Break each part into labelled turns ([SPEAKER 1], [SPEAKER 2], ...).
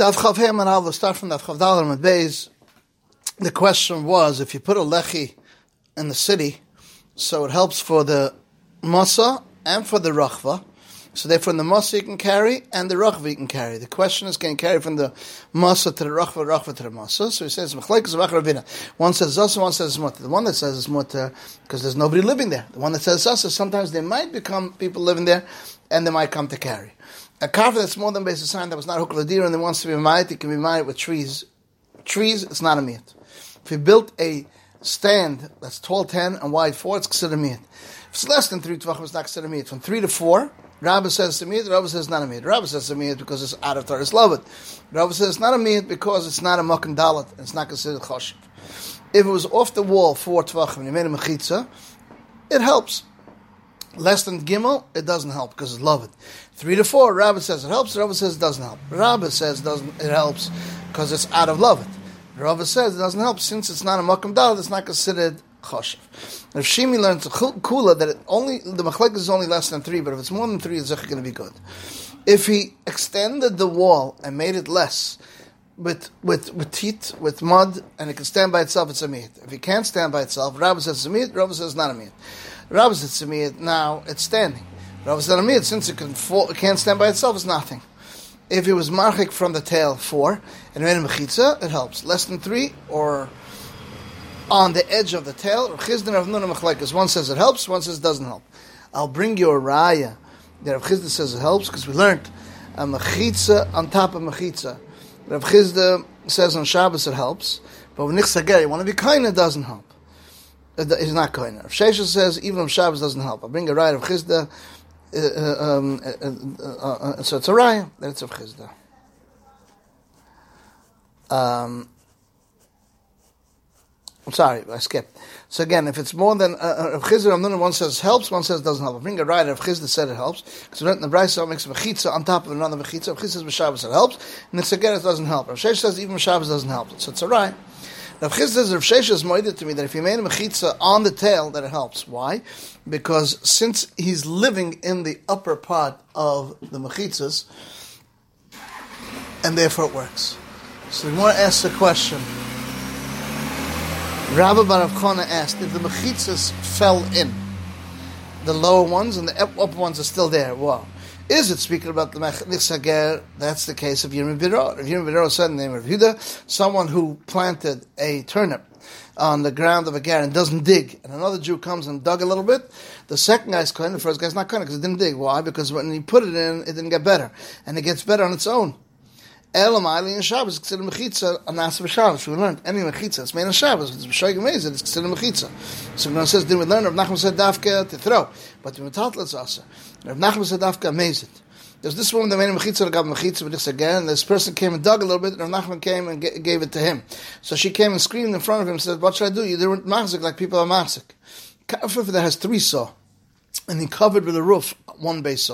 [SPEAKER 1] Daf Chav and I'll start from Daf Chav and Beis. The question was, if you put a lechi in the city, so it helps for the masa and for the rachva. So therefore, the masa you can carry and the rachva you can carry. The question is, can you carry from the masa to the rachva, rachva to the masa? So he says, One says zasa, one says mutter. The one that says it's mutter because there's nobody living there. The one that says zasa, sometimes there might become people living there, and they might come to carry. A carver that's more than base sign that was not deer and that wants to be made, it can be made with trees. Trees, it's not a meat. If you built a stand that's tall 10 and wide 4, it's considered a meat. If it's less than 3 tvachim, it's not considered meat. From 3 to 4, Rabbi says to meat, Rabbi says not a meat. Rabbi says to meat because it's out of Torah's love. Rabbi says it's not a meat because it's not a makan dalit, it's not considered choshev. If it was off the wall 4 tvachim, and you made a mechitza, it helps. Less than Gimel, it doesn't help because it's love it. Three to four, Rabbi says it helps. Rabbi says it doesn't help. Rabbi says it doesn't it helps because it's out of love it. Rabbi says it doesn't help since it's not a makam dal. It's not considered choshev. If Shimi learns kula that it only the machlek is only less than three, but if it's more than three, it's going to be good. If he extended the wall and made it less, with with with teeth, with mud, and it can stand by itself, it's a meat. If it can't stand by itself, Rabbi says it's a meat, Rabbi says it's not a meat. Rabbi says now it's standing. Rabbi said since it, can fall, can't stand by itself, it's nothing. If it was marchik from the tail, four, and made a mechitza, it helps. Less than three, or on the edge of the tail, chizdin of nuna. One says it helps, one says it doesn't help. I'll bring you a raya that Rav Chisda says it helps, because we learned a mechitza on top of mechitza. Rav Chisda says on Shabbos it helps, but when Nichsager, you want to be kind, it doesn't help is not kohen. Rav Shesha says even if Shabbos doesn't help. I bring a raya of Chisda, uh, uh um, uh, uh, uh, so it's a raya that it's of Chisda. Um, I'm sorry, I skipped. So again, if it's more than uh, Rav Chisda Ramnuna, one says helps, one says doesn't help. I bring a raya of Chisda said it helps because the Brisa makes a mechitza on top of another mechitza. Rav Chisda says Shabbos it helps, and it's again it doesn't help. Rav Shesha says even Shabbos doesn't help. So it's a raya. Rav Chisda says Rav Shesha is moided to me that if you made a mechitza on the tail, that it helps. Why? Because since he's living in the upper part of the mechitzas, and therefore it works. So we want to ask the question. Rabbi Barav Chana asked if the mechitzas fell in, the lower ones and the upper ones are still there. Wow. Is it speaking about the Nichsager? That's the case of Yirmi Biro. If Yirmi Biro said in the name of Yehuda, someone who planted a turnip on the ground of a ger and doesn't dig, and another Jew comes and dug a little bit, the second guy's kind, the first guy's not kind because it didn't dig. Why? Because when he put it in, it didn't get better, and it gets better on its own. Elam Aili and Shabbos is considered mechitza a nasa b'Shabbos. We learned any mechitza it's made on Shabbos. It's b'shoig amazing. It's considered mechitza. So when it says didn't we learn Rav Nachman said dafka to throw, but the metatl it's also Rav Nachman said dafka amazing. There's this woman that made a mechitza got mechitza but again. This person came and dug a little bit. and Rav Nachman came and gave it to him. So she came and screamed in front of him and said, "What should I do? You didn't machzik like people are machzik." Kafir that has three saw and he covered with a roof one base.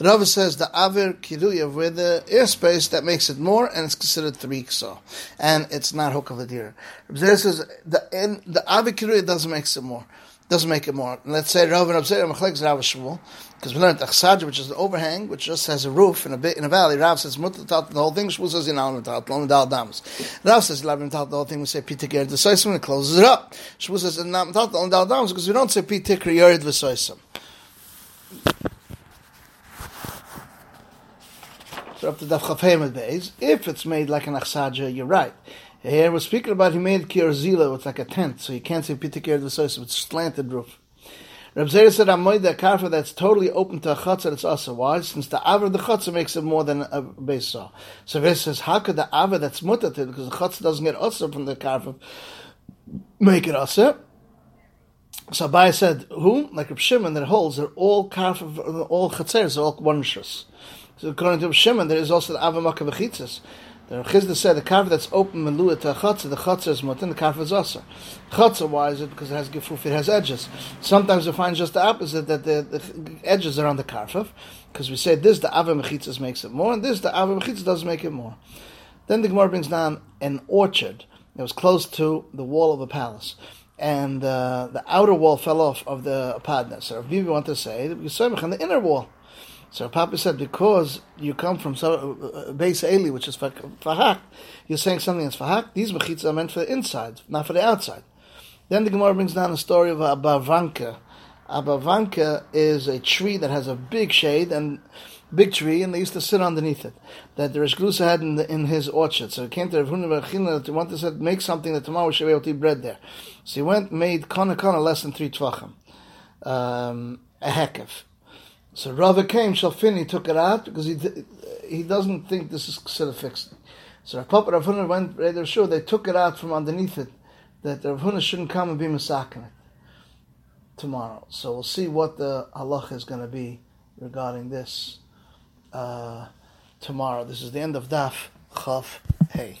[SPEAKER 1] Rava says the Aver Kiruya, where the airspace that makes it more, and it's considered three saw, and it's not hook of a deer. Says the in, the Aver Kiruya doesn't make it more. Doesn't make it more. And let's say Rav and Abzir Machlek Rav Shmuel, because we learned Achsaj, which is an overhang, which just has a roof in a bit in a valley. Rav says Mutter the whole thing. Shmuel says Yinal Mutat Lom Dal Damas. Rav says Lav Mutat the whole thing. We say Pitikir V'Soisim and it closes it up. Shmuel says Not Mutat Lom Dal Damas because we don't say Pitikir Yerid V'Soisim. So up to Daf if it's made like an achsaja, you're right. Here we're speaking about he made kirzila, it's like a tent, so you can't say pitikir the source with slanted roof. Reb Zera said, "Amoid the karfa that's totally open to a chutzah. It's also why since the aver of the chutzah makes it more than a base saw. So this says, how could the aver that's mutated because the chutzah doesn't get usher from the karfa make it usher? So Abai said, who? Like Reb Shimon that holds they're all karfa, all chutzahs, all one shus. So according to Shimon, there is also the Avamaka Bechitzis. The Chisda said the carver that's open melua to chatzah, the chatzah is mutin, the carver is also. Chatzah, why is it? Because it has gefuf, it has edges. Sometimes we find just the opposite, that the, the edges are on the carver, because we say this, the Ava Mechitzas makes it more, and this, the Ava Mechitzas doesn't make it more. Then the Gemara brings down an orchard that was close to the wall of a palace. And uh, the outer wall fell off of the padna. So Bibi wanted to say that we saw on the inner wall. So Papa said, because you come from uh, base Eli, which is fahak, you're saying something that's fahak. These mechitzas are meant for the inside, not for the outside. Then the Gemara brings down a story of Abavanka. Abavanka is a tree that has a big shade and big tree, and they used to sit underneath it. That the Rish Glusa had in, the, in his orchard. So he came to Rav Huna to want to say, make something that tomorrow we should be able to eat bread there. So he went, made kana kana less than three tvachim, um, a hekef. So Rava came, Shalfini took it out because he he doesn't think this is considered fixed. So Rav Papa Rav Huna went, they're sure they took it out from underneath it, that Rav Huna shouldn't come and be masakin it tomorrow. So we'll see what the halach is going to be regarding this uh, tomorrow. This is the end of Daf Chaf Hey.